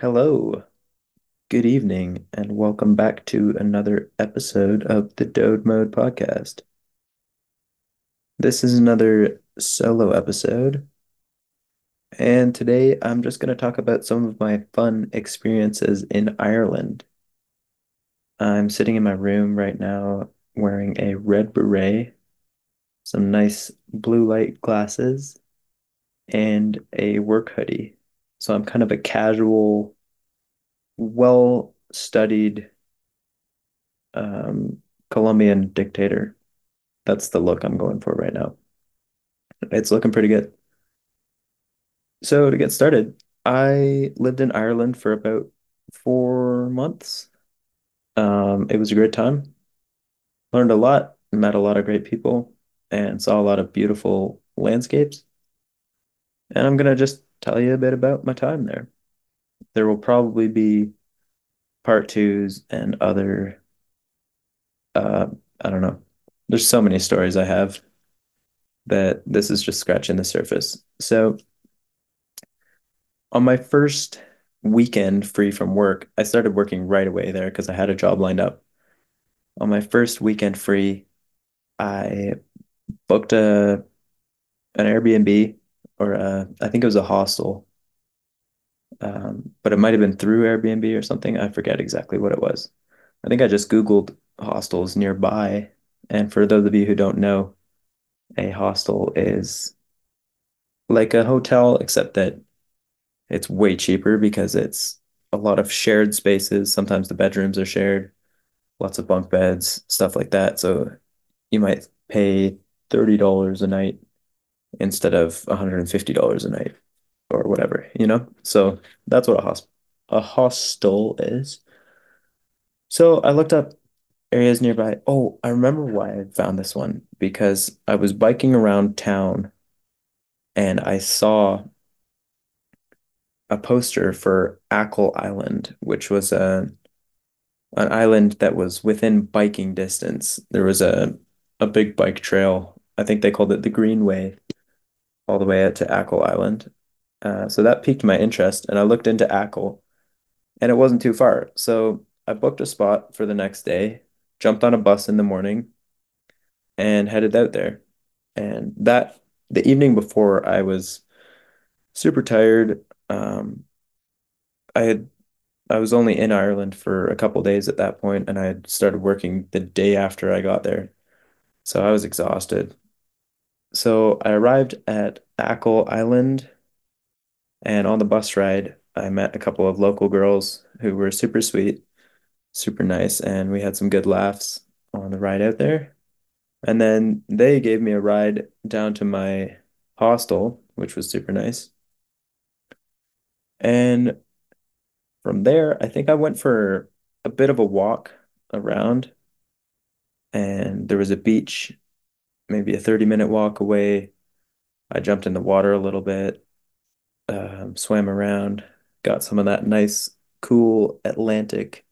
Hello, good evening, and welcome back to another episode of the Dode Mode podcast. This is another solo episode, and today I'm just going to talk about some of my fun experiences in Ireland. I'm sitting in my room right now wearing a red beret, some nice blue light glasses, and a work hoodie. So I'm kind of a casual, well studied um, Colombian dictator. That's the look I'm going for right now. It's looking pretty good. So to get started, I lived in Ireland for about four months. Um, it was a great time. Learned a lot, met a lot of great people, and saw a lot of beautiful landscapes. And I'm gonna just tell you a bit about my time there. There will probably be part twos and other uh I don't know. There's so many stories I have that this is just scratching the surface. So on my first weekend free from work, I started working right away there because I had a job lined up. On my first weekend free, I booked a an Airbnb or a, I think it was a hostel. Um, but it might have been through Airbnb or something. I forget exactly what it was. I think I just Googled hostels nearby. And for those of you who don't know, a hostel is like a hotel, except that it's way cheaper because it's a lot of shared spaces. Sometimes the bedrooms are shared, lots of bunk beds, stuff like that. So you might pay $30 a night instead of $150 a night or whatever, you know? So that's what a hosp a hostel is. So I looked up areas nearby. Oh, I remember why I found this one because I was biking around town and I saw a poster for Achill Island, which was a an island that was within biking distance. There was a a big bike trail. I think they called it the Greenway, all the way out to Achill Island. Uh, so that piqued my interest, and I looked into Achill, and it wasn't too far. So I booked a spot for the next day, jumped on a bus in the morning, and headed out there. And that the evening before, I was super tired. Um, I had I was only in Ireland for a couple days at that point, and I had started working the day after I got there. So I was exhausted. So I arrived at Achill Island, and on the bus ride, I met a couple of local girls who were super sweet, super nice, and we had some good laughs on the ride out there. And then they gave me a ride down to my hostel, which was super nice. And from there, I think I went for a bit of a walk around, and there was a beach, maybe a 30 minute walk away. I jumped in the water a little bit, um, swam around, got some of that nice, cool Atlantic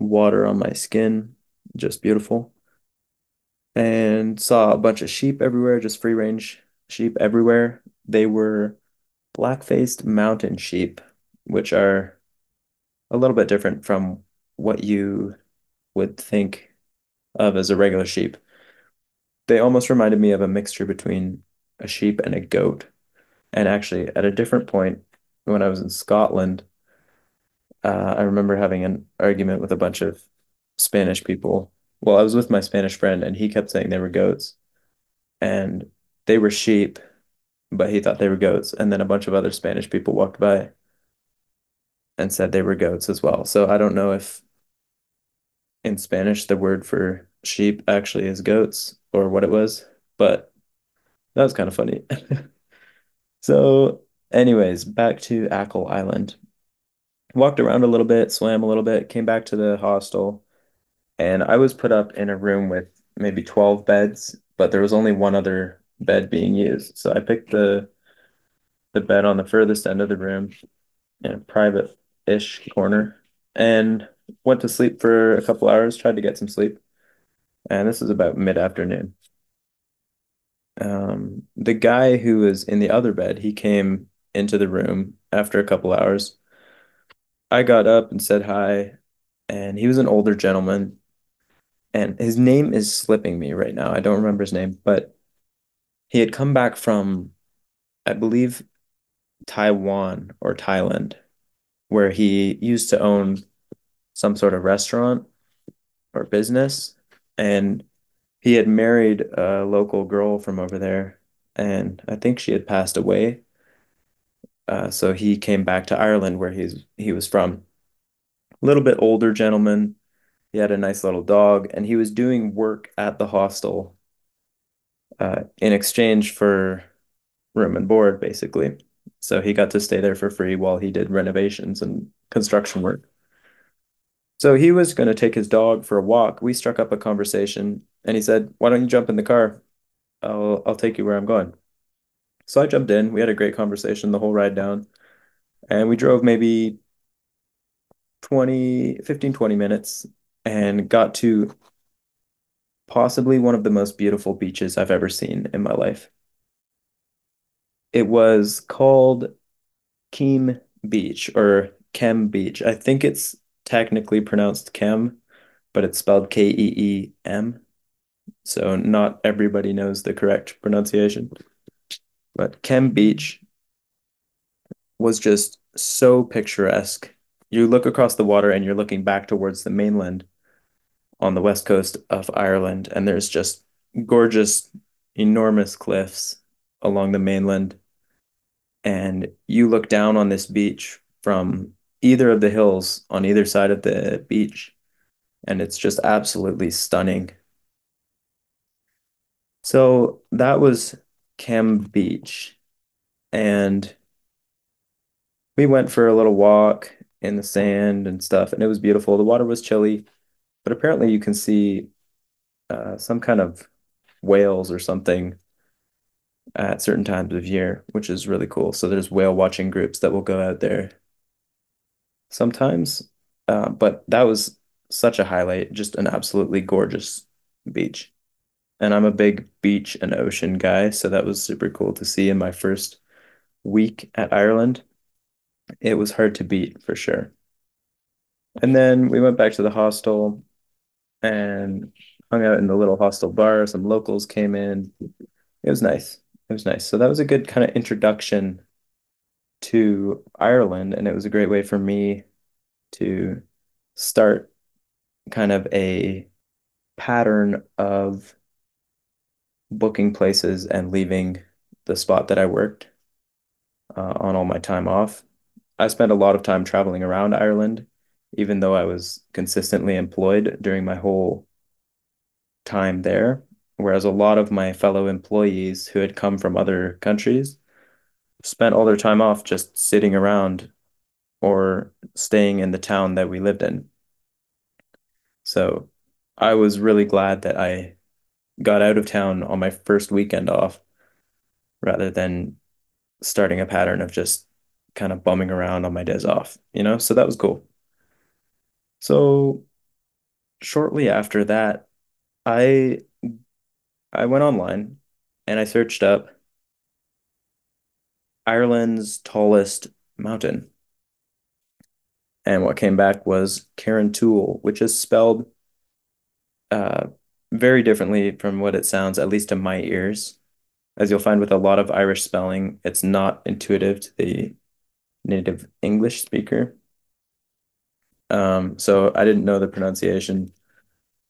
water on my skin, just beautiful. And saw a bunch of sheep everywhere, just free range sheep everywhere. They were black-faced mountain sheep, which are a little bit different from what you would think of as a regular sheep. They almost reminded me of a mixture between a sheep and a goat. And actually, at a different point, when I was in Scotland, uh, I remember having an argument with a bunch of Spanish people. Well, I was with my Spanish friend, and he kept saying they were goats, and they were sheep, but he thought they were goats. And then a bunch of other Spanish people walked by and said they were goats as well. So I don't know if in Spanish the word for sheep actually is goats or what it was, but that was kind of funny. So, anyways, back to Achill Island. Walked around a little bit, swam a little bit, came back to the hostel, and I was put up in a room with maybe 12 beds, but there was only one other bed being used. So I picked the the bed on the furthest end of the room in a private-ish corner and went to sleep for a couple hours, tried to get some sleep. And this is about mid-afternoon. Um, the guy who was in the other bed, he came into the room after a couple hours. I got up and said hi, and he was an older gentleman, and his name is slipping me right now. I don't remember his name, but he had come back from, I believe, Taiwan or Thailand, where he used to own some sort of restaurant or business, and he had married a local girl from over there, and I think she had passed away. Uh, so he came back to Ireland where he's he was from. A little bit older gentleman. He had a nice little dog, and he was doing work at the hostel uh, in exchange for room and board, basically. So he got to stay there for free while he did renovations and construction work. So he was going to take his dog for a walk. We struck up a conversation, and he said, "Why don't you jump in the car? I'll I'll take you where I'm going." So I jumped in. We had a great conversation the whole ride down, and we drove maybe 20, 15, 20 minutes and got to possibly one of the most beautiful beaches I've ever seen in my life. It was called Keem Beach or Kem Beach. I think it's technically pronounced Kem, but it's spelled K-E-E-M. So not everybody knows the correct pronunciation. But Kem Beach was just so picturesque. You look across the water and you're looking back towards the mainland on the west coast of Ireland, and there's just gorgeous, enormous cliffs along the mainland. And you look down on this beach from either of the hills on either side of the beach, and it's just absolutely stunning. So that was Kem Beach, and we went for a little walk in the sand and stuff, and it was beautiful. The water was chilly, but apparently you can see uh, some kind of whales or something at certain times of year, which is really cool. So there's whale watching groups that will go out there sometimes. Uh, but that was such a highlight, just an absolutely gorgeous beach. And I'm a big beach and ocean guy, so that was super cool to see in my first week at Ireland. It was hard to beat for sure. And then we went back to the hostel and hung out in the little hostel bar. Some locals came in. It was nice. It was nice. So that was a good kind of introduction to Ireland, and it was a great way for me to start kind of a pattern of booking places and leaving the spot that I worked uh, on all my time off. I spent a lot of time traveling around Ireland, even though I was consistently employed during my whole time there. Whereas a lot of my fellow employees who had come from other countries spent all their time off just sitting around or staying in the town that we lived in. So I was really glad that I got out of town on my first weekend off rather than starting a pattern of just kind of bumming around on my days off, you know? So that was cool. So shortly after that, I I went online and I searched up Ireland's tallest mountain. And what came back was Carrauntoohil, which is spelled uh, very differently from what it sounds, at least to my ears. As you'll find with a lot of Irish spelling, it's not intuitive to the native English speaker. Um, so I didn't know the pronunciation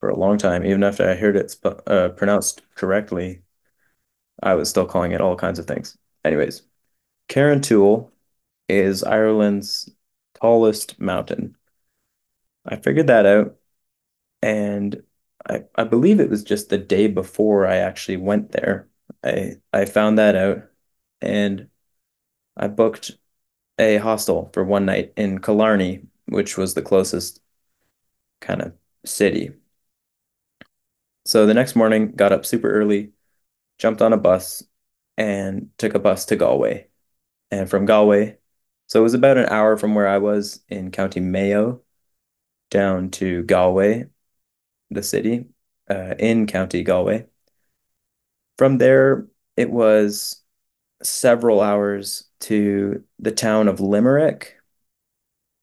for a long time. Even after I heard it uh, pronounced correctly, I was still calling it all kinds of things. Anyways, Carrauntoohil is Ireland's tallest mountain. I figured that out, and I, I believe it was just the day before I actually went there. I I found that out, and I booked a hostel for one night in Killarney, which was the closest kind of city. So the next morning, got up super early, jumped on a bus, and took a bus to Galway. And from Galway, so it was about an hour from where I was in County Mayo down to Galway, the city, uh, in County Galway. From there, it was several hours to the town of Limerick,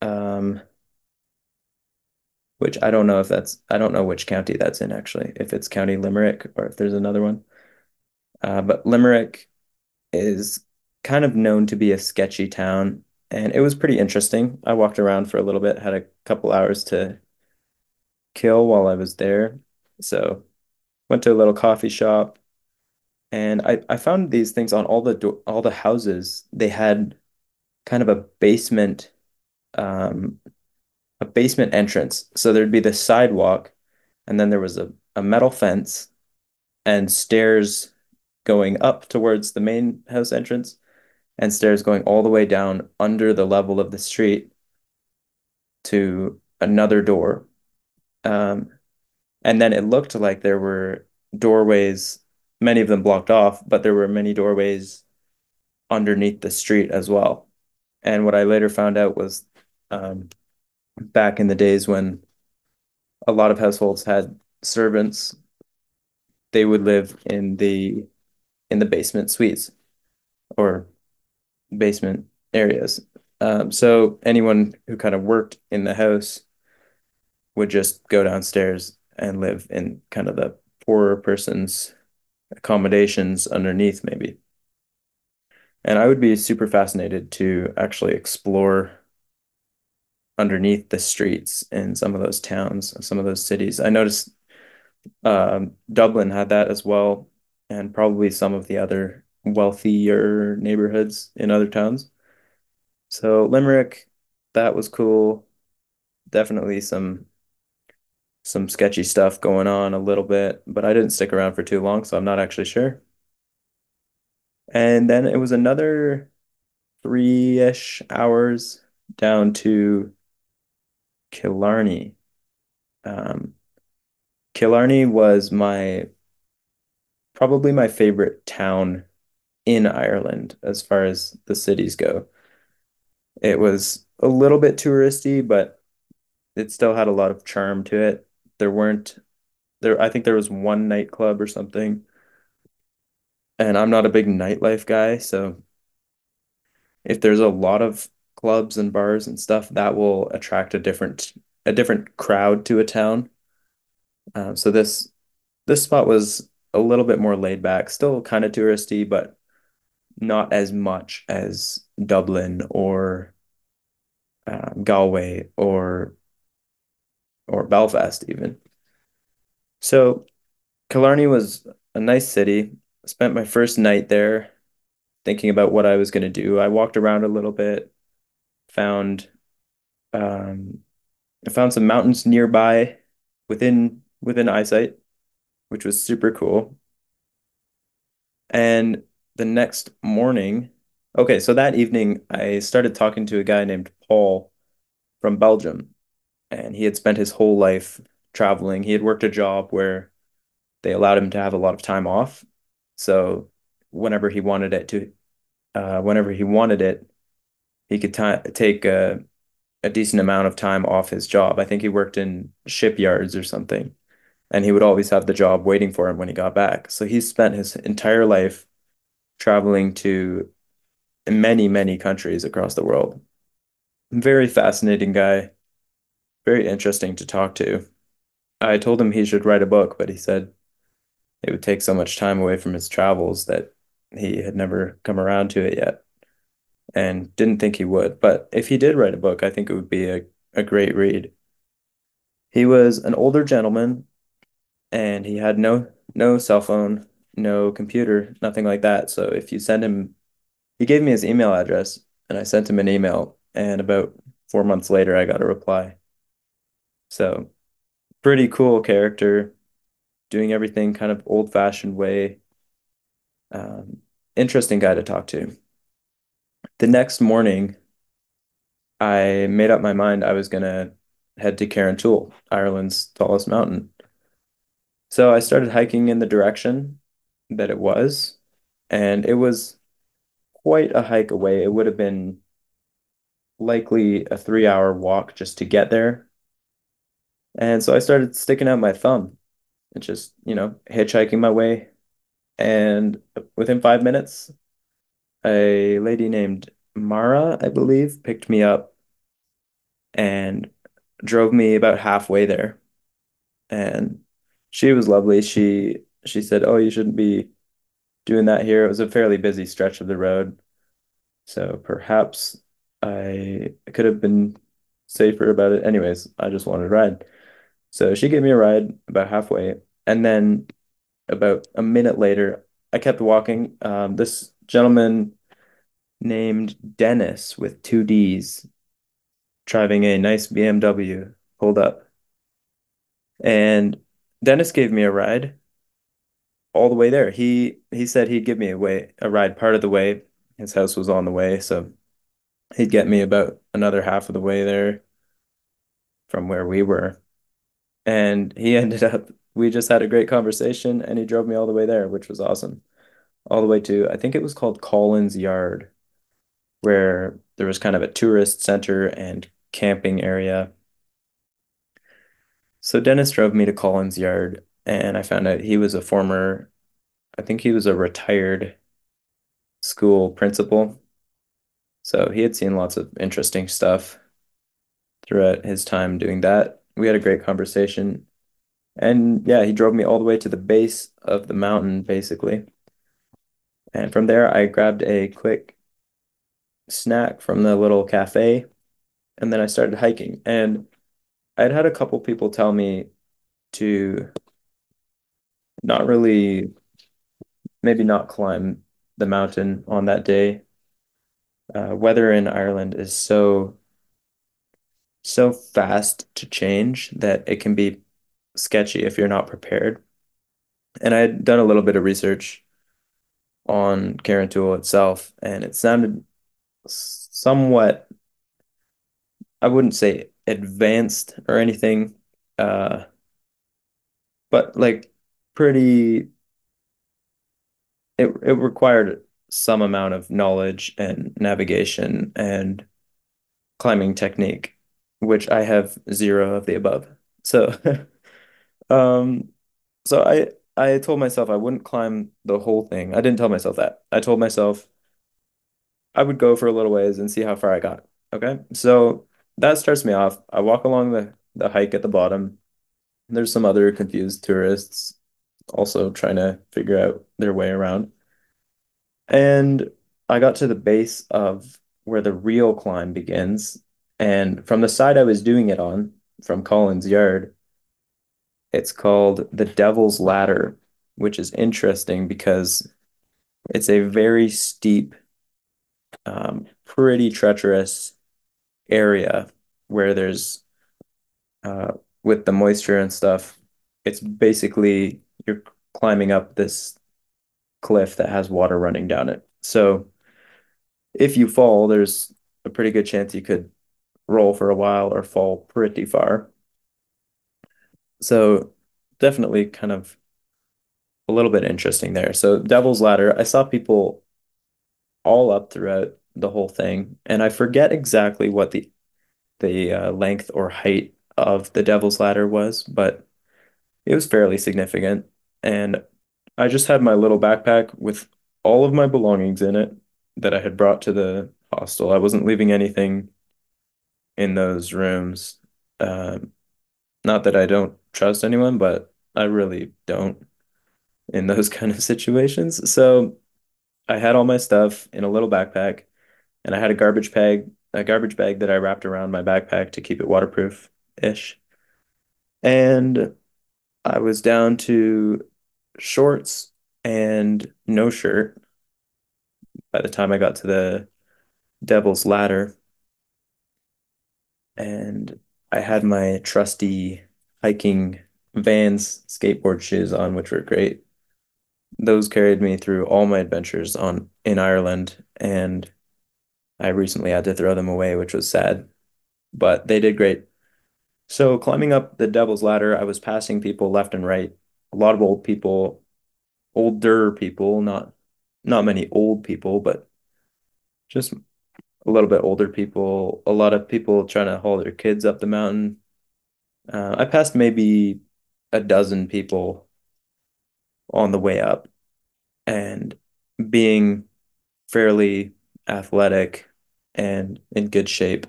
um, which I don't know if that's, I don't know which county that's in actually, if it's County Limerick or if there's another one. Uh, but Limerick is kind of known to be a sketchy town, and it was pretty interesting. I walked around for a little bit, had a couple hours to kill while I was there. So went to a little coffee shop, and I, I found these things on all the do all the houses. They had kind of a basement, um, a basement entrance. So there'd be the sidewalk, and then there was a, a metal fence and stairs going up towards the main house entrance and stairs going all the way down under the level of the street to another door. Um, and then it looked like there were doorways, many of them blocked off, but there were many doorways underneath the street as well. And what I later found out was um, back in the days when a lot of households had servants, they would live in the in the basement suites or basement areas. Um, so anyone who kind of worked in the house would just go downstairs and live in kind of the poorer person's accommodations underneath, maybe. And I would be super fascinated to actually explore underneath the streets in some of those towns, some of those cities. I noticed um, Dublin had that as well, and probably some of the other wealthier neighborhoods in other towns. So Limerick, that was cool. Definitely some some sketchy stuff going on a little bit, but I didn't stick around for too long, so I'm not actually sure. And then it was another three-ish hours down to Killarney. Um, Killarney was my probably my favorite town in Ireland as far as the cities go. It was a little bit touristy, but it still had a lot of charm to it. There weren't there I think there was one nightclub or something. And I'm not a big nightlife guy, so if there's a lot of clubs and bars and stuff, that will attract a different a different crowd to a town. Uh, so this this spot was a little bit more laid back, still kind of touristy, but not as much as Dublin or um, Galway or or Belfast even. So Killarney was a nice city. I spent my first night there thinking about what I was going to do. I walked around a little bit, found um, I found some mountains nearby within within eyesight, which was super cool. And the next morning, okay, so that evening I started talking to a guy named Paul from Belgium, and he had spent his whole life traveling. He had worked a job where they allowed him to have a lot of time off. So whenever he wanted it to, uh, whenever he wanted it, he could take a, a decent amount of time off his job. I think he worked in shipyards or something, and he would always have the job waiting for him when he got back. So he spent his entire life traveling to many, many countries across the world. Very fascinating guy, very interesting to talk to. I told him he should write a book, but he said it would take so much time away from his travels that he had never come around to it yet and didn't think he would. But if he did write a book, I think it would be a, a great read. He was an older gentleman and he had no no cell phone, no computer, nothing like that. So if you send him, he gave me his email address and I sent him an email. And about four months later, I got a reply. So pretty cool character, doing everything kind of old fashioned way. Um, interesting guy to talk to. The next morning, I made up my mind I was gonna head to Carrauntoohil, Ireland's tallest mountain. So I started hiking in the direction that it was, and it was quite a hike away. It would have been likely a three hour walk just to get there. And so I started sticking out my thumb and just, you know, hitchhiking my way And within five minutes, a lady named Mara, I believe, picked me up and drove me about halfway there. And she was lovely. She she said, "Oh, you shouldn't be doing that here." It was a fairly busy stretch of the road, so perhaps I could have been safer about it. Anyways, I just wanted to ride. So she gave me a ride about halfway, and then about a minute later, I kept walking. Um, this gentleman named Dennis with two D's driving a nice BMW pulled up. And Dennis gave me a ride all the way there. He he said he'd give me a way a ride part of the way. His house was on the way, so he'd get me about another half of the way there from where we were. And he ended up we just had a great conversation and he drove me all the way there, which was awesome. All the way to I think it was called Collins Yard, where there was kind of a tourist center and camping area. So Dennis drove me to Collins Yard and I found out he was a former, I think he was a retired school principal. So he had seen lots of interesting stuff throughout his time doing that. We had a great conversation. And yeah, he drove me all the way to the base of the mountain, basically. And from there, I grabbed a quick snack from the little cafe, and then I started hiking. And I'd had a couple people tell me to not really, maybe not climb the mountain on that day. Uh, weather in Ireland is so so fast to change that it can be sketchy if you're not prepared. And I had done a little bit of research on Carrauntoohil itself, and it sounded somewhat, I wouldn't say advanced or anything, uh, but like pretty, it, it required some amount of knowledge and navigation and climbing technique, which I have zero of the above. So, um, so I I told myself I wouldn't climb the whole thing. I didn't tell myself that. I told myself I would go for a little ways and see how far I got. Okay. So that starts me off. I walk along the, the hike at the bottom. There's some other confused tourists also trying to figure out their way around. And I got to the base of where the real climb begins. And from the side I was doing it on, from Collins Yard, it's called the Devil's Ladder, which is interesting because it's a very steep um, pretty treacherous area where there's uh, with the moisture and stuff, it's basically you're climbing up this cliff that has water running down it. So if you fall, there's a pretty good chance you could roll for a while or fall pretty far. So definitely kind of a little bit interesting there. So Devil's Ladder, I saw people all up throughout the whole thing, and I forget exactly what the the uh, length or height of the Devil's Ladder was, but it was fairly significant. And I just had my little backpack with all of my belongings in it that I had brought to the hostel. I wasn't leaving anything in those rooms. Uh, not that I don't trust anyone, but I really don't in those kind of situations. So I had all my stuff in a little backpack and I had a garbage bag, a garbage bag that I wrapped around my backpack to keep it waterproof-ish. And I was down to shorts and no shirt by the time I got to the Devil's Ladder. And I had my trusty hiking Vans skateboard shoes on, which were great. Those carried me through all my adventures on in Ireland, and I recently had to throw them away, which was sad, but they did great. So climbing up the Devil's Ladder, I was passing people left and right. A lot of old people, older people, not not many old people, but just a little bit older people. A lot of people trying to haul their kids up the mountain. Uh, I passed maybe a dozen people on the way up. And being fairly athletic and in good shape,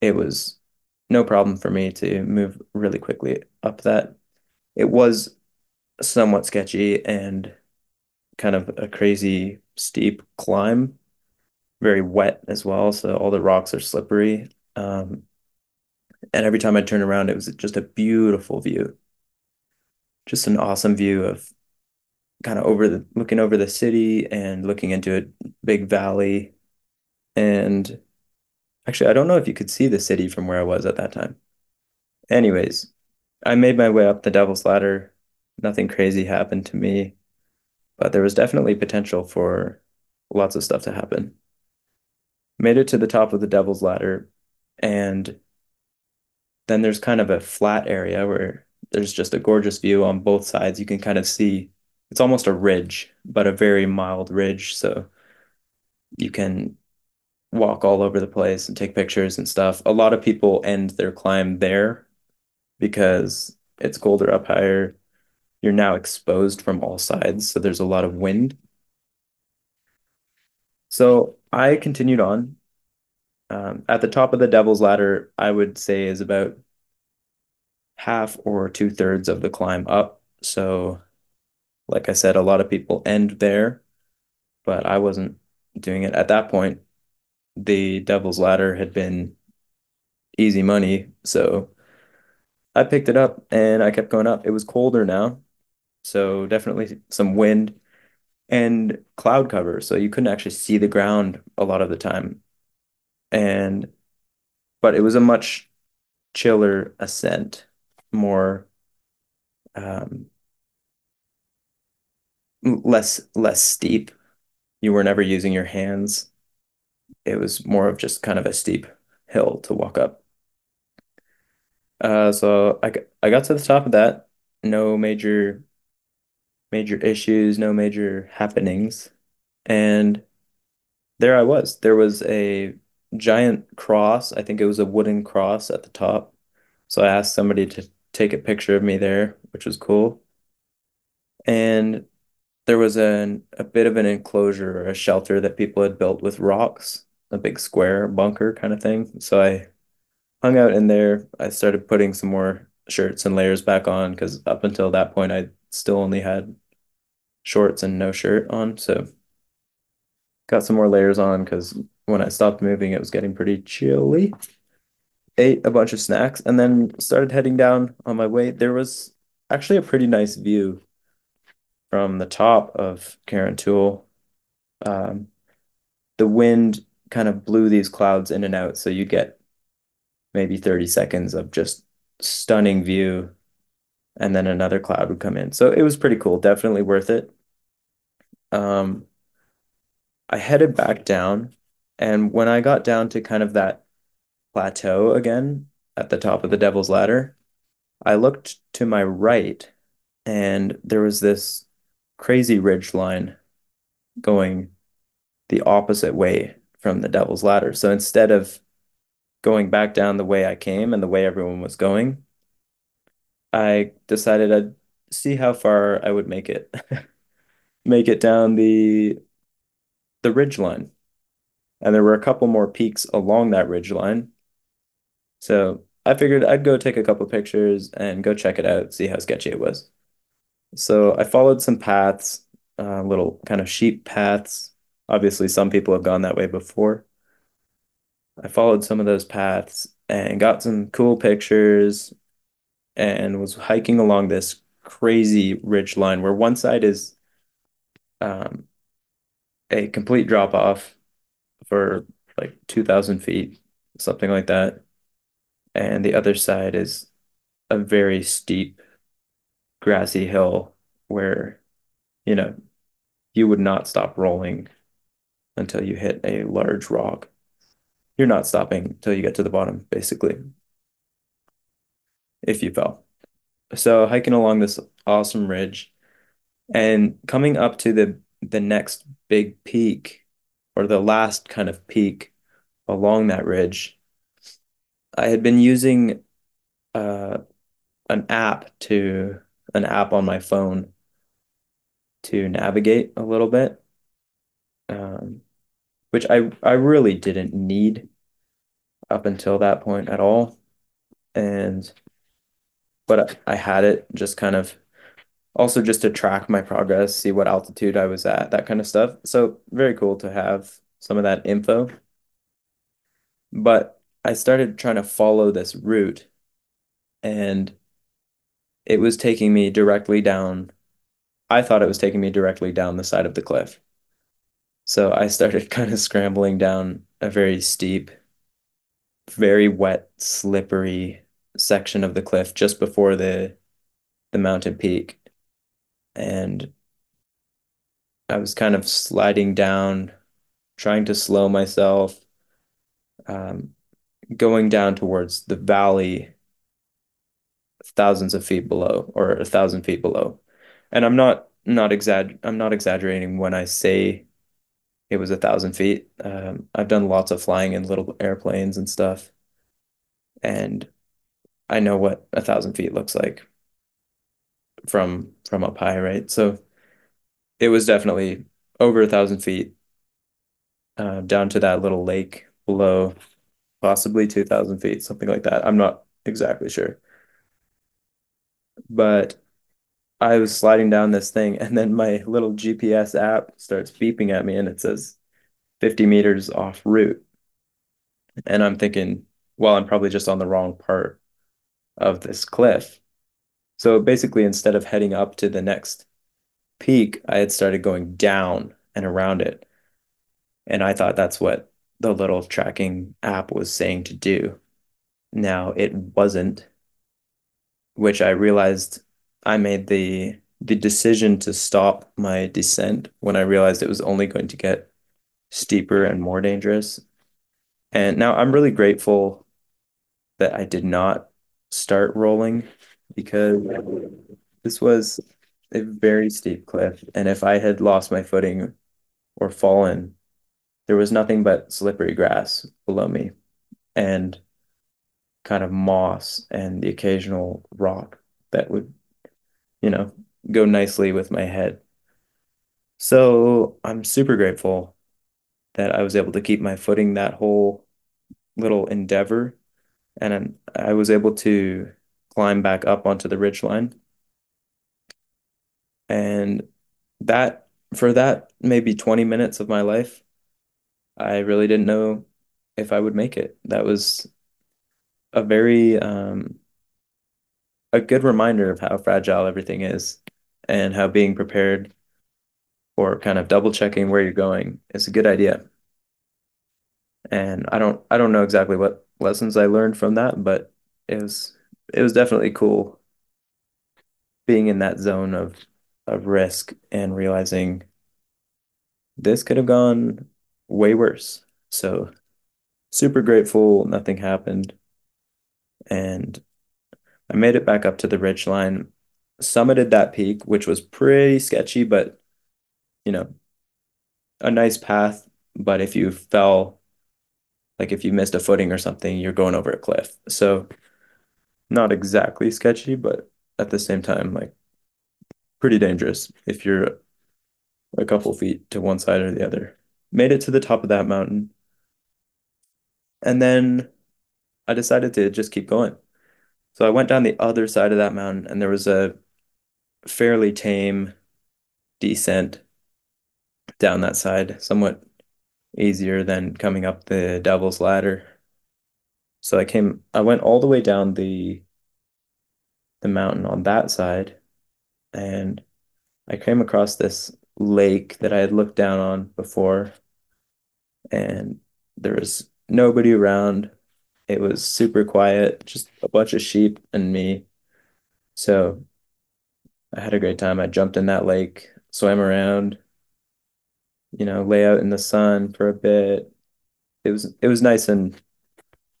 it was no problem for me to move really quickly up that. It was somewhat sketchy and kind of a crazy steep climb, very wet as well. So all the rocks are slippery. Um, and every time I turned around, it was just a beautiful view. Just an awesome view of kind of over the looking over the city and looking into a big valley. And actually, I don't know if you could see the city from where I was at that time. Anyways, I made my way up the Devil's Ladder. Nothing crazy happened to me, but there was definitely potential for lots of stuff to happen. Made it to the top of the Devil's Ladder, and then there's kind of a flat area where there's just a gorgeous view on both sides. You can kind of see it's almost a ridge, but a very mild ridge. So you can walk all over the place and take pictures and stuff. A lot of people end their climb there because it's colder up higher. You're now exposed from all sides, so there's a lot of wind. So I continued on. Um, at the top of the Devil's Ladder, I would say is about half or two thirds of the climb up. So, like I said, a lot of people end there, but I wasn't doing it at that point. The Devil's Ladder had been easy money, so I picked it up and I kept going up. It was colder now, so definitely some wind and cloud cover, so you couldn't actually see the ground a lot of the time. And but it was a much chiller ascent, more um, less less steep. You were never using your hands. It was more of just kind of a steep hill to walk up. Uh, so I, I got to the top of that. No major major issues, no major happenings. And there I was. There was a giant cross. I think it was a wooden cross at the top. So I asked somebody to take a picture of me there, which was cool. And there was an a bit of an enclosure or a shelter that people had built with rocks, a big square bunker kind of thing. So I hung out in there. I started putting some more shirts and layers back on because up until that point I still only had shorts and no shirt on. So got some more layers on because when I stopped moving, it was getting pretty chilly. Ate a bunch of snacks and then started heading down on my way. There was actually a pretty nice view from the top of Carrauntoohil. Um, the wind kind of blew these clouds in and out, so you get maybe 30 seconds of just stunning view, and then another cloud would come in. So it was pretty cool, definitely worth it. Um, I headed back down, and when I got down to kind of that plateau again at the top of the Devil's Ladder, I looked to my right, and there was this crazy ridge line going the opposite way from the Devil's Ladder. So instead of going back down the way I came and the way everyone was going, I decided I'd see how far I would make it. make it down the the ridge line. And there were a couple more peaks along that ridge line. So I figured I'd go take a couple pictures and go check it out, see how sketchy it was. So I followed some paths, uh, little kind of sheep paths. Obviously, some people have gone that way before. I followed some of those paths and got some cool pictures and was hiking along this crazy ridge line where one side is um, a complete drop off for like 2,000 feet, something like that. And the other side is a very steep, grassy hill where, you know, you would not stop rolling until you hit a large rock. You're not stopping until you get to the bottom, basically, if you fell. So hiking along this awesome ridge and coming up to the the next big peak or the last kind of peak along that ridge, I had been using uh, an app to an app on my phone to navigate a little bit. um, which I I really didn't need up until that point at all. And but I, I had it just kind of also just to track my progress, see what altitude I was at, that kind of stuff. So very cool to have some of that info. But I started trying to follow this route and it was taking me directly down. I thought it was taking me directly down the side of the cliff. So I started kind of scrambling down a very steep, very wet, slippery section of the cliff just before the the mountain peak. And I was kind of sliding down, trying to slow myself, um, going down towards the valley thousands of feet below or a thousand feet below. And I'm not not exag I'm not exaggerating when I say it was a thousand feet. Um, I've done lots of flying in little airplanes and stuff, and I know what a thousand feet looks like from from up high, right? So it was definitely over a thousand feet uh, down to that little lake below, possibly 2,000 feet, something like that. I'm not exactly sure. But I was sliding down this thing, and then my little GPS app starts beeping at me, and it says 50 meters off route. And I'm thinking, well, I'm probably just on the wrong part of this cliff. So basically, instead of heading up to the next peak, I had started going down and around it. And I thought that's what the little tracking app was saying to do. Now it wasn't, which I realized I made the the decision to stop my descent when I realized it was only going to get steeper and more dangerous. And now I'm really grateful that I did not start rolling because this was a very steep cliff. And if I had lost my footing or fallen, there was nothing but slippery grass below me and kind of moss and the occasional rock that would, you know, go nicely with my head. So I'm super grateful that I was able to keep my footing that whole little endeavor. And I was able to climb back up onto the ridge line. And that, for that maybe 20 minutes of my life, I really didn't know if I would make it. That was a very um, a good reminder of how fragile everything is and how being prepared or kind of double checking where you're going is a good idea. And I don't I don't know exactly what lessons I learned from that, but it was it was definitely cool being in that zone of of risk and realizing this could have gone way worse. So super grateful nothing happened. And I made it back up to the ridge line, summited that peak, which was pretty sketchy, but you know, a nice path. But if you fell, like if you missed a footing or something, you're going over a cliff. So not exactly sketchy, but at the same time, like pretty dangerous if you're a couple feet to one side or the other. Made it to the top of that mountain. And then I decided to just keep going. So I went down the other side of that mountain and there was a fairly tame descent down that side, somewhat easier than coming up the Devil's Ladder. So I came, I went all the way down the the mountain on that side, and I came across this lake that I had looked down on before, and there was nobody around. It was super quiet, just a bunch of sheep and me. So I had a great time. I jumped in that lake, swam around, you know, lay out in the sun for a bit. It was it was nice and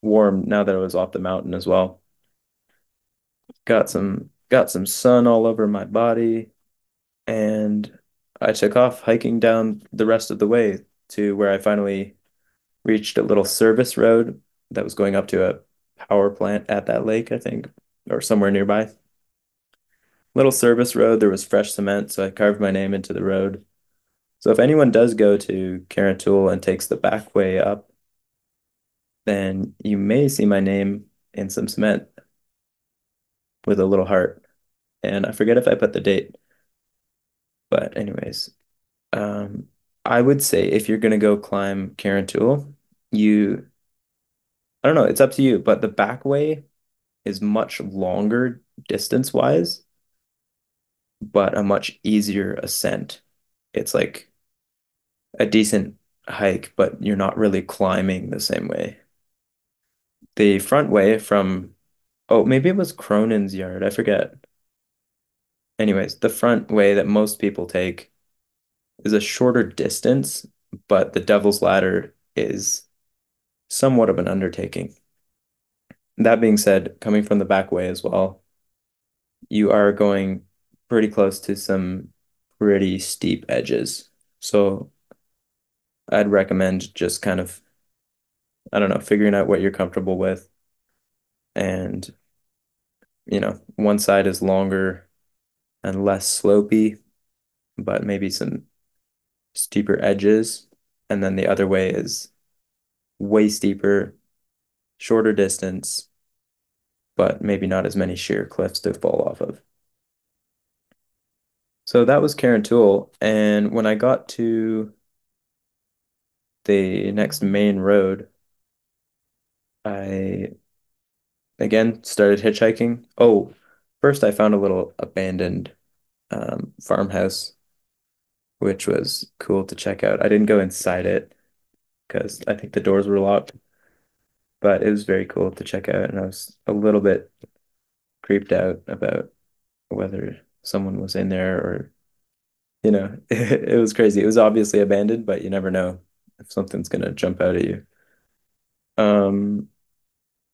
warm now that I was off the mountain as well. Got some got some sun all over my body and I took off hiking down the rest of the way to where I finally reached a little service road that was going up to a power plant at that lake, I think, or somewhere nearby. Little service road, there was fresh cement, so I carved my name into the road. So if anyone does go to Carrauntoohil and takes the back way up, then you may see my name in some cement with a little heart. And I forget if I put the date. But anyways, um, I would say if you're gonna go climb Carrauntoohil, you I don't know, it's up to you, but the back way is much longer distance wise, but a much easier ascent. It's like a decent hike, but you're not really climbing the same way. The front way from, oh, maybe it was Cronin's yard, I forget. Anyways, the front way that most people take is a shorter distance, but the Devil's Ladder is somewhat of an undertaking. That being said, coming from the back way as well, you are going pretty close to some pretty steep edges. So I'd recommend just kind of, I don't know, figuring out what you're comfortable with. And, you know, one side is longer and less slopey, but maybe some steeper edges. And then the other way is way steeper, shorter distance, but maybe not as many sheer cliffs to fall off of. So that was Carrauntoohil. And when I got to the next main road, I again started hitchhiking. Oh, first I found a little abandoned um, farmhouse, which was cool to check out. I didn't go inside it because I think the doors were locked, but it was very cool to check out, and I was a little bit creeped out about whether someone was in there or, you know, it, it was crazy. It was obviously abandoned, but you never know if something's gonna jump out at you. Um,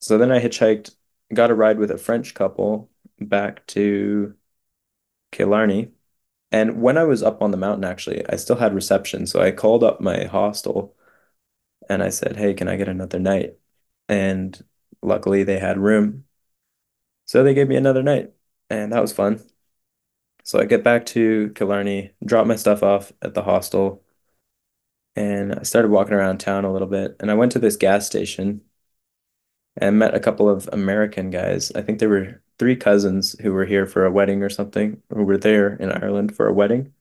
so then I hitchhiked, got a ride with a French couple back to Killarney. And when I was up on the mountain, actually, I still had reception. So I called up my hostel and I said, Hey, can I get another night? And luckily they had room. So they gave me another night, and that was fun. So I get back to Killarney, drop my stuff off at the hostel, and I started walking around town a little bit. And I went to this gas station and met a couple of American guys. I think there were three cousins who were here for a wedding or something, who were there in Ireland for a wedding.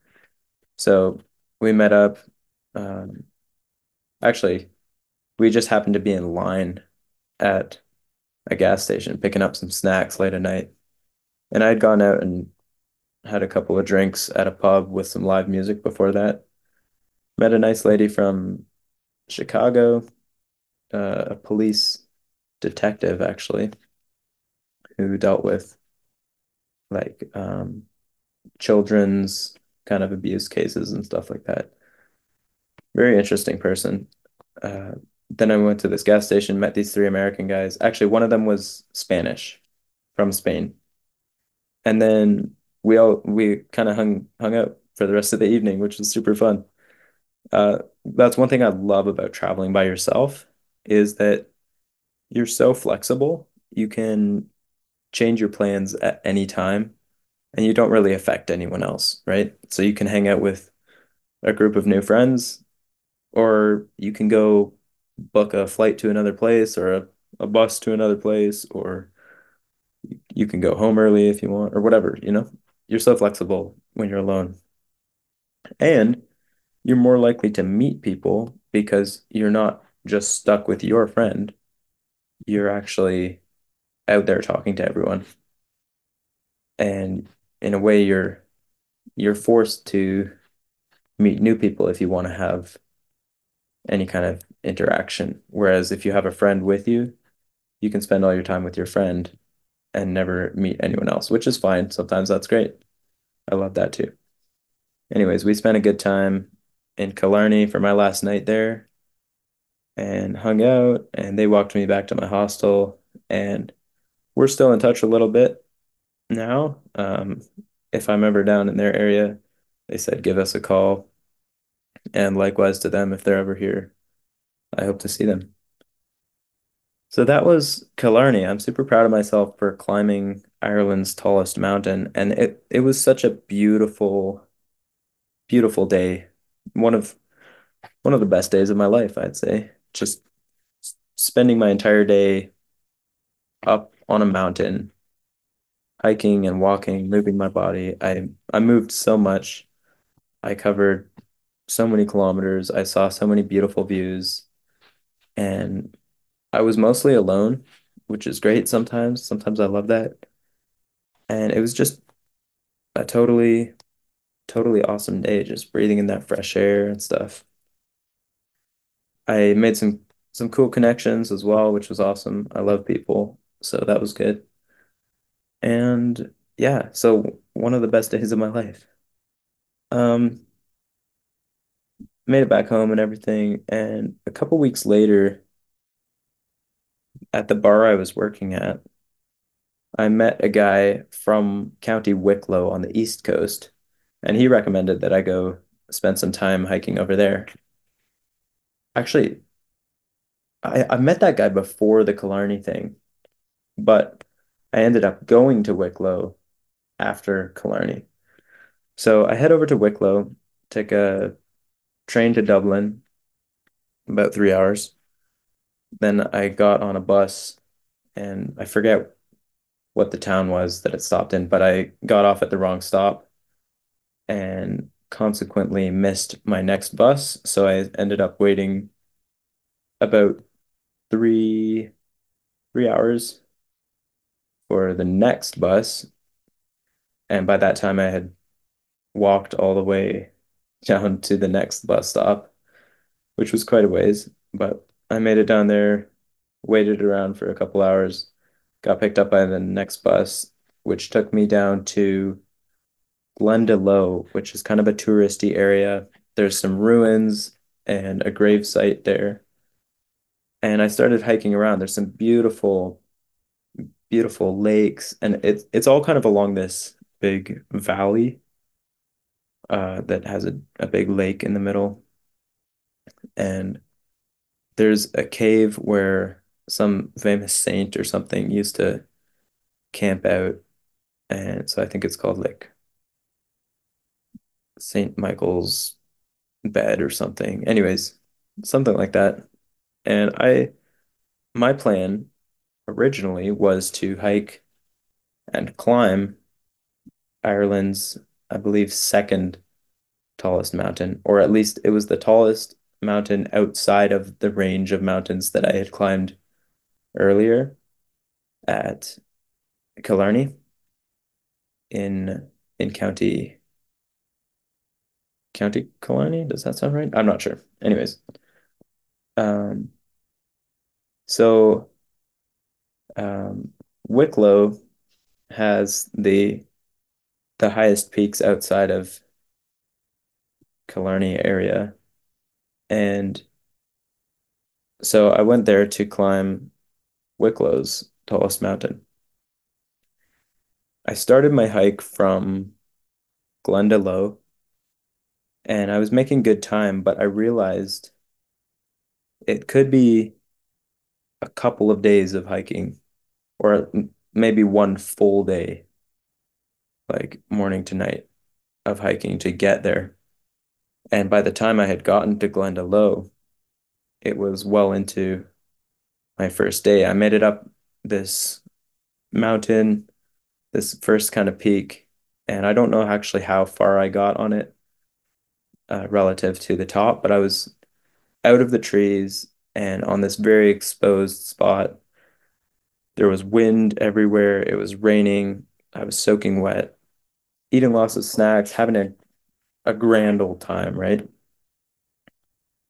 So we met up. Um, actually, we just happened to be in line at a gas station picking up some snacks late at night. And I had gone out and had a couple of drinks at a pub with some live music before that. Met a nice lady from Chicago, uh, a police detective actually, who dealt with like um, children's kind of abuse cases and stuff like that. Very interesting person. Uh, then I went to this gas station, met these three American guys. Actually, one of them was Spanish from Spain. And then we all we kind of hung hung out for the rest of the evening, which was super fun. Uh, that's one thing I love about traveling by yourself is that you're so flexible. You can change your plans at any time and you don't really affect anyone else, right? So you can hang out with a group of new friends or you can go book a flight to another place or a, a bus to another place or you can go home early if you want or whatever, you know? You're so flexible when you're alone. And you're more likely to meet people because you're not just stuck with your friend. You're actually out there talking to everyone. And in a way you're you're forced to meet new people if you want to have any kind of interaction. Whereas if you have a friend with you, you can spend all your time with your friend and never meet anyone else, which is fine. Sometimes that's great. I love that too. Anyways, we spent a good time in Killarney for my last night there and hung out and they walked me back to my hostel and we're still in touch a little bit now. Um, if I'm ever down in their area, they said give us a call. And likewise to them if they're ever here. I hope to see them. So that was Killarney. I'm super proud of myself for climbing Ireland's tallest mountain, and it it was such a beautiful, beautiful day one of one of the best days of my life, I'd say. Just spending my entire day up on a mountain, hiking and walking, moving my body. I I moved so much. I covered so many kilometers. I saw so many beautiful views, and I was mostly alone, which is great sometimes. Sometimes I love that. And it was just a totally, totally awesome day, just breathing in that fresh air and stuff. I made some some cool connections as well, which was awesome. I love people, so that was good. And yeah, so one of the best days of my life. Um, made it back home and everything, and a couple weeks later, at the bar I was working at, I met a guy from County Wicklow on the East Coast, and he recommended that I go spend some time hiking over there. Actually, I, I met that guy before the Killarney thing, but I ended up going to Wicklow after Killarney. So I head over to Wicklow, take a train to Dublin, about three hours. Then I got on a bus, and I forget what the town was that it stopped in, but I got off at the wrong stop and consequently missed my next bus. So I ended up waiting about three three hours for the next bus. And by that time I had walked all the way down to the next bus stop, which was quite a ways, but I made it down there, waited around for a couple hours, got picked up by the next bus, which took me down to Glendalough, which is kind of a touristy area. There's some ruins and a grave site there. And I started hiking around. There's some beautiful, beautiful lakes, and it's it's all kind of along this big valley uh, that has a, a big lake in the middle. And there's a cave where some famous saint or something used to camp out. And so I think it's called like Saint Michael's bed or something. Anyways, something like that. And I, my plan originally was to hike and climb Ireland's, I believe, second tallest mountain, or at least it was the tallest mountain outside of the range of mountains that I had climbed earlier at Killarney in in County County Killarney. Does that sound right? I'm not sure. Anyways, um, so um, Wicklow has the the highest peaks outside of Killarney area. And so I went there to climb Wicklow's tallest mountain. I started my hike from Glendalough and I was making good time, but I realized it could be a couple of days of hiking or maybe one full day, like morning to night of hiking to get there. And by the time I had gotten to Glendalough, it was well into my first day. I made it up this mountain, this first kind of peak, and I don't know actually how far I got on it uh, relative to the top, but I was out of the trees and on this very exposed spot. There was wind everywhere. It was raining. I was soaking wet, eating lots of snacks, having a, a grand old time, right?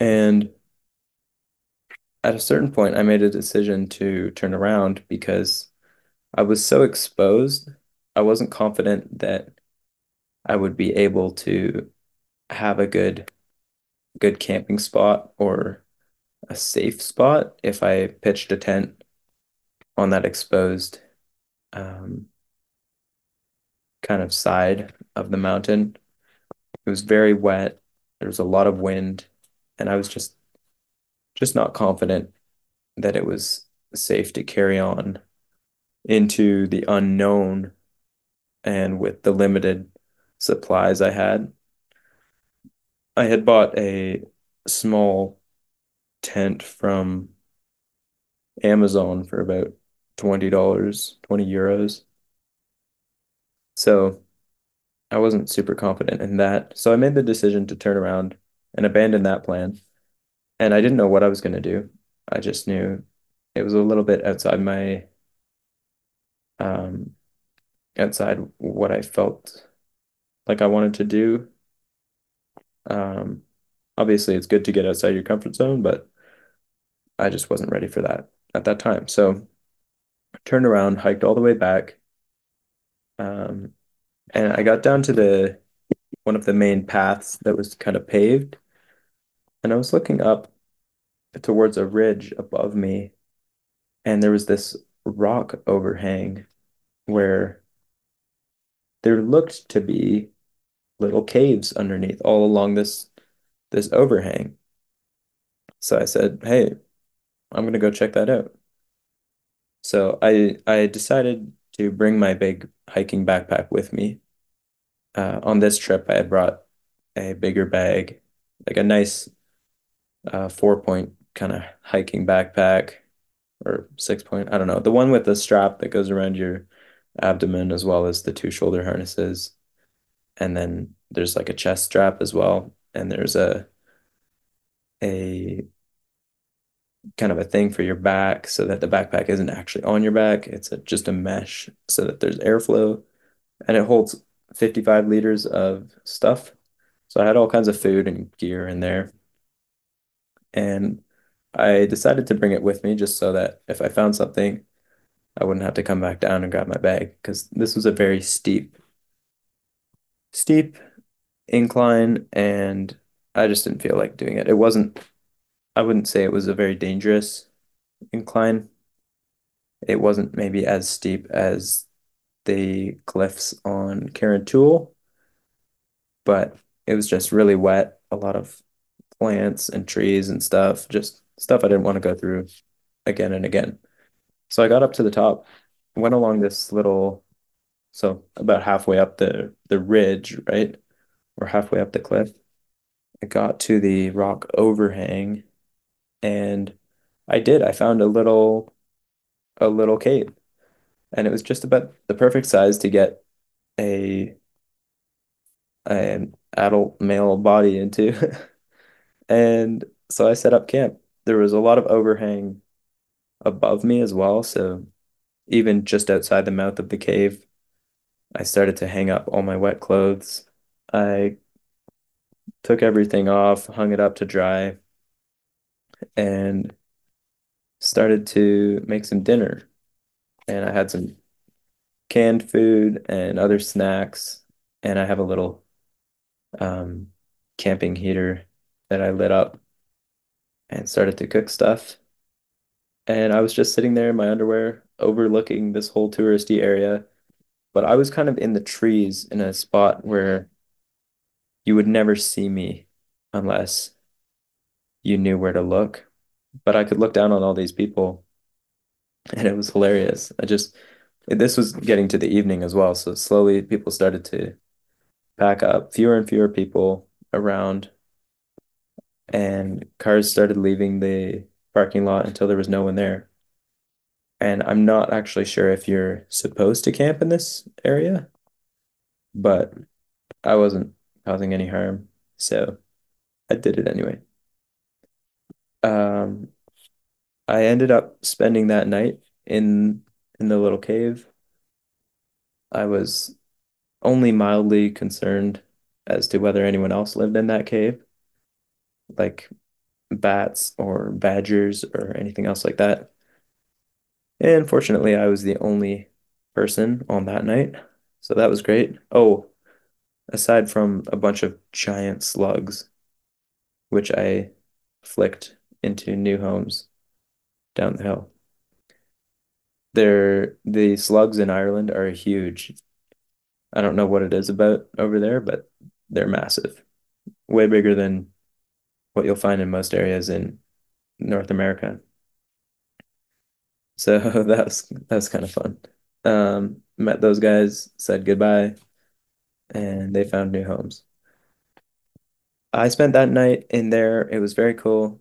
And at a certain point, I made a decision to turn around because I was so exposed. I wasn't confident that I would be able to have a good good camping spot or a safe spot if I pitched a tent on that exposed um, kind of side of the mountain. It was very wet. There was a lot of wind, and I was just just not confident that it was safe to carry on into the unknown and with the limited supplies I had. I had bought a small tent from Amazon for about $20, 20 euros. So I wasn't super confident in that. So I made the decision to turn around and abandon that plan. And I didn't know what I was going to do. I just knew it was a little bit outside my um outside what I felt like I wanted to do. Um obviously it's good to get outside your comfort zone, but I just wasn't ready for that at that time. So I turned around, hiked all the way back. Um and I got down to the one of the main paths that was kind of paved, and I was looking up towards a ridge above me, and there was this rock overhang where there looked to be little caves underneath all along this this overhang. So I said, "Hey, I'm gonna go check that out." So I I decided to bring my big hiking backpack with me. Uh, on this trip, I had brought a bigger bag, like a nice uh, four point kind of hiking backpack or six point, I don't know, the one with the strap that goes around your abdomen as well as the two shoulder harnesses. And then there's like a chest strap as well. And there's a a kind of a thing for your back so that the backpack isn't actually on your back. It's a, just a mesh so that there's airflow and it holds 55 liters of stuff. So I had all kinds of food and gear in there. And I decided to bring it with me just so that if I found something, I wouldn't have to come back down and grab my bag because this was a very steep, steep incline and I just didn't feel like doing it. It wasn't, I wouldn't say it was a very dangerous incline. It wasn't maybe as steep as the cliffs on Carrauntoohil, but it was just really wet, a lot of plants and trees and stuff, just stuff I didn't want to go through again and again. So I got up to the top, went along this little, so about halfway up the the ridge, right? Or halfway up the cliff. I got to the rock overhang and I did. I found a little a little cave. And it was just about the perfect size to get a an adult male body into. And so I set up camp. There was a lot of overhang above me as well. So even just outside the mouth of the cave, I started to hang up all my wet clothes. I took everything off, hung it up to dry, and started to make some dinner. And I had some canned food and other snacks. And I have a little um, camping heater that I lit up and started to cook stuff. And I was just sitting there in my underwear, overlooking this whole touristy area. But I was kind of in the trees in a spot where you would never see me unless you knew where to look. But I could look down on all these people, and it was hilarious. I just, this was getting to the evening as well. So slowly people started to pack up, fewer and fewer people around and cars started leaving the parking lot until there was no one there. And I'm not actually sure if you're supposed to camp in this area, but I wasn't causing any harm, so I did it anyway. Um, I ended up spending that night in in the little cave. I was only mildly concerned as to whether anyone else lived in that cave like bats or badgers or anything else like that. And fortunately, I was the only person on that night. So that was great. Oh, aside from a bunch of giant slugs, which I flicked into new homes down the hill. They're, the slugs in Ireland are huge. I don't know what it is about over there, but they're massive. Way bigger than what you'll find in most areas in North America. So that was that was kind of fun. Um, met those guys, said goodbye, and they found new homes. I spent that night in there. It was very cool.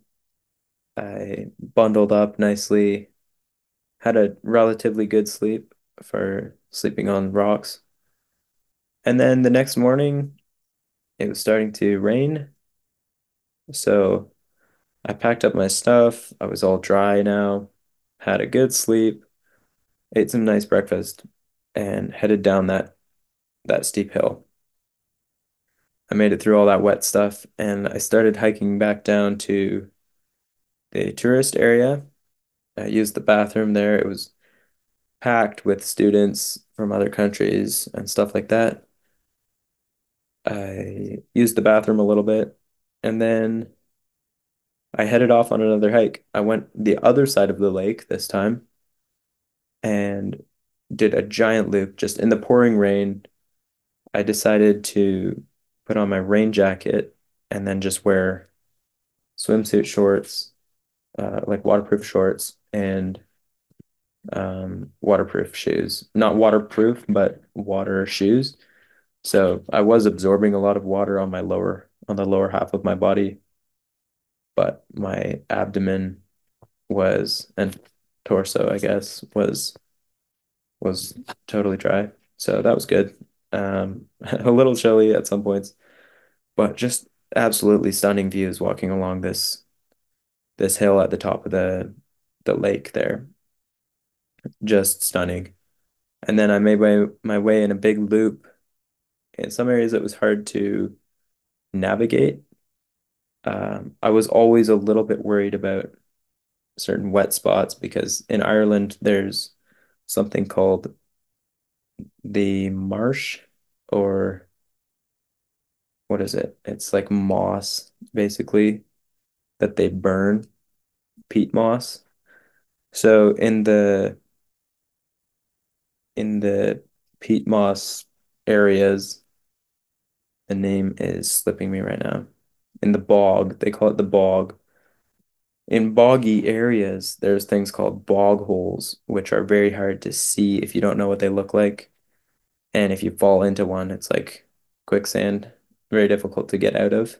I bundled up nicely, had a relatively good sleep for sleeping on rocks. And then the next morning, it was starting to rain. So I packed up my stuff. I was all dry now, had a good sleep, ate some nice breakfast, and headed down that that steep hill. I made it through all that wet stuff, and I started hiking back down to the tourist area. I used the bathroom there. It was packed with students from other countries and stuff like that. I used the bathroom a little bit, and then I headed off on another hike. I went the other side of the lake this time and did a giant loop just in the pouring rain. I decided to put on my rain jacket and then just wear swimsuit shorts, uh, like waterproof shorts and um, waterproof shoes. Not waterproof, but water shoes. So I was absorbing a lot of water on my lower on the lower half of my body, but my abdomen was and torso, I guess, was was totally dry. So that was good. Um, a little chilly at some points, but just absolutely stunning views walking along this this hill at the top of the the lake there. Just stunning. And then I made my my way in a big loop. In some areas it was hard to navigate. Um, I was always a little bit worried about certain wet spots because in Ireland there's something called the marsh or what is it? It's like moss basically that they burn, peat moss. So in the in the peat moss areas, the name is slipping me right now. In the bog, they call it the bog. In boggy areas, there's things called bog holes, which are very hard to see if you don't know what they look like. And if you fall into one, it's like quicksand, very difficult to get out of.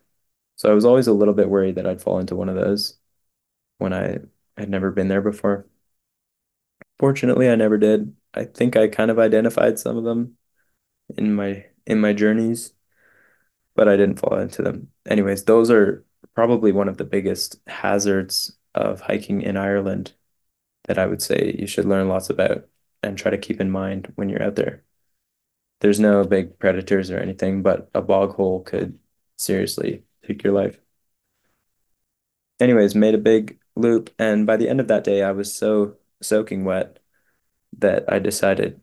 So I was always a little bit worried that I'd fall into one of those when I had never been there before. Fortunately, I never did. I think I kind of identified some of them in my in my journeys, but I didn't fall into them. Anyways, those are probably one of the biggest hazards of hiking in Ireland that I would say you should learn lots about and try to keep in mind when you're out there. There's no big predators or anything, but a bog hole could seriously take your life. Anyways, made a big loop, and by the end of that day, I was so soaking wet that I decided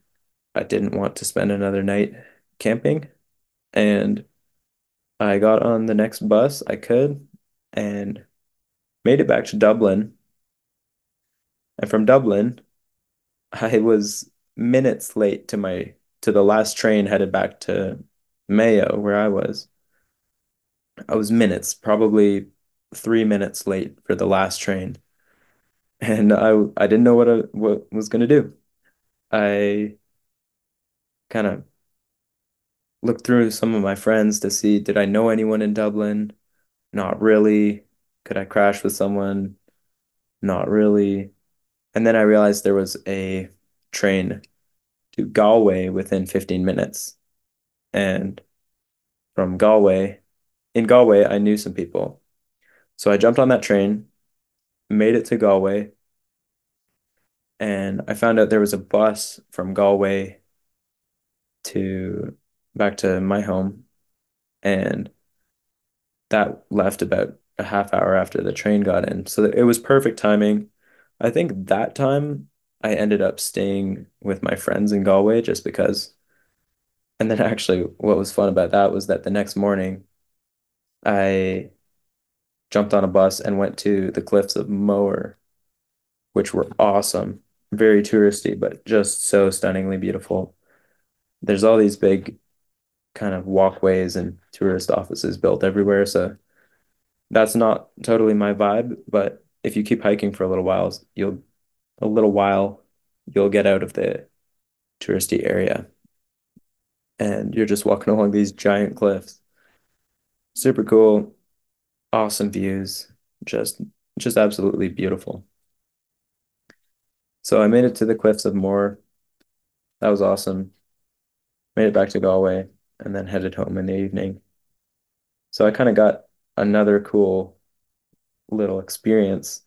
I didn't want to spend another night camping. And I got on the next bus I could and made it back to Dublin. And from Dublin, I was minutes late to my to the last train headed back to Mayo, where I was. I was minutes, probably three minutes late for the last train. And I I didn't know what I what was gonna do. I kind of looked through some of my friends to see did I know anyone in Dublin? Not really. Could I crash with someone? Not really. And then I realized there was a train to Galway within 15 minutes. And from Galway, in Galway, I knew some people. So I jumped on that train, made it to Galway, and I found out there was a bus from Galway to back to my home, and that left about a half hour after the train got in. So it was perfect timing. I think that time I ended up staying with my friends in Galway just because. And then actually, what was fun about that was that the next morning, I jumped on a bus and went to the cliffs of Moher, which were awesome. Very touristy, but just so stunningly beautiful. There's all these big kind of walkways and tourist offices built everywhere. So that's not totally my vibe, but if you keep hiking for a little while, you'll a little while you'll get out of the touristy area and you're just walking along these giant cliffs. Super cool. awesome views, just just absolutely beautiful. So I made it to the Cliffs of Moher. That was awesome. Made it back to Galway and then headed home in the evening. So I kind of got another cool little experience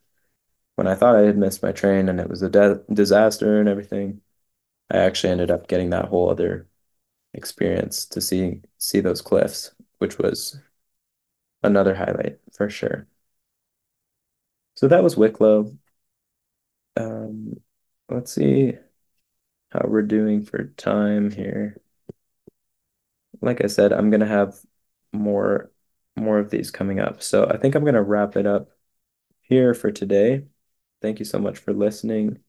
when I thought I had missed my train and it was a disaster and everything. I actually ended up getting that whole other experience to see see those cliffs, which was another highlight for sure. So that was Wicklow. Um, let's see how we're doing for time here. Like I said, I'm gonna have more more of these coming up. So I think I'm gonna wrap it up here for today. Thank you so much for listening.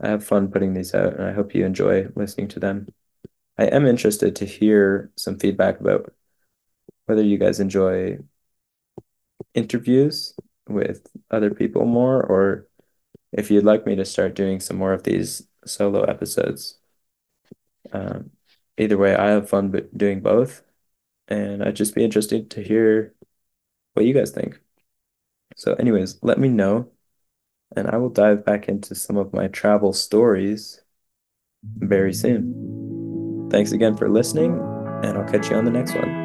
I have fun putting these out, and I hope you enjoy listening to them. I am interested to hear some feedback about whether you guys enjoy interviews with other people more, or if you'd like me to start doing some more of these solo episodes. Um, either way, I have fun doing both, and I'd just be interested to hear what you guys think. So, anyways, let me know, and I will dive back into some of my travel stories very soon. Thanks again for listening, and I'll catch you on the next one.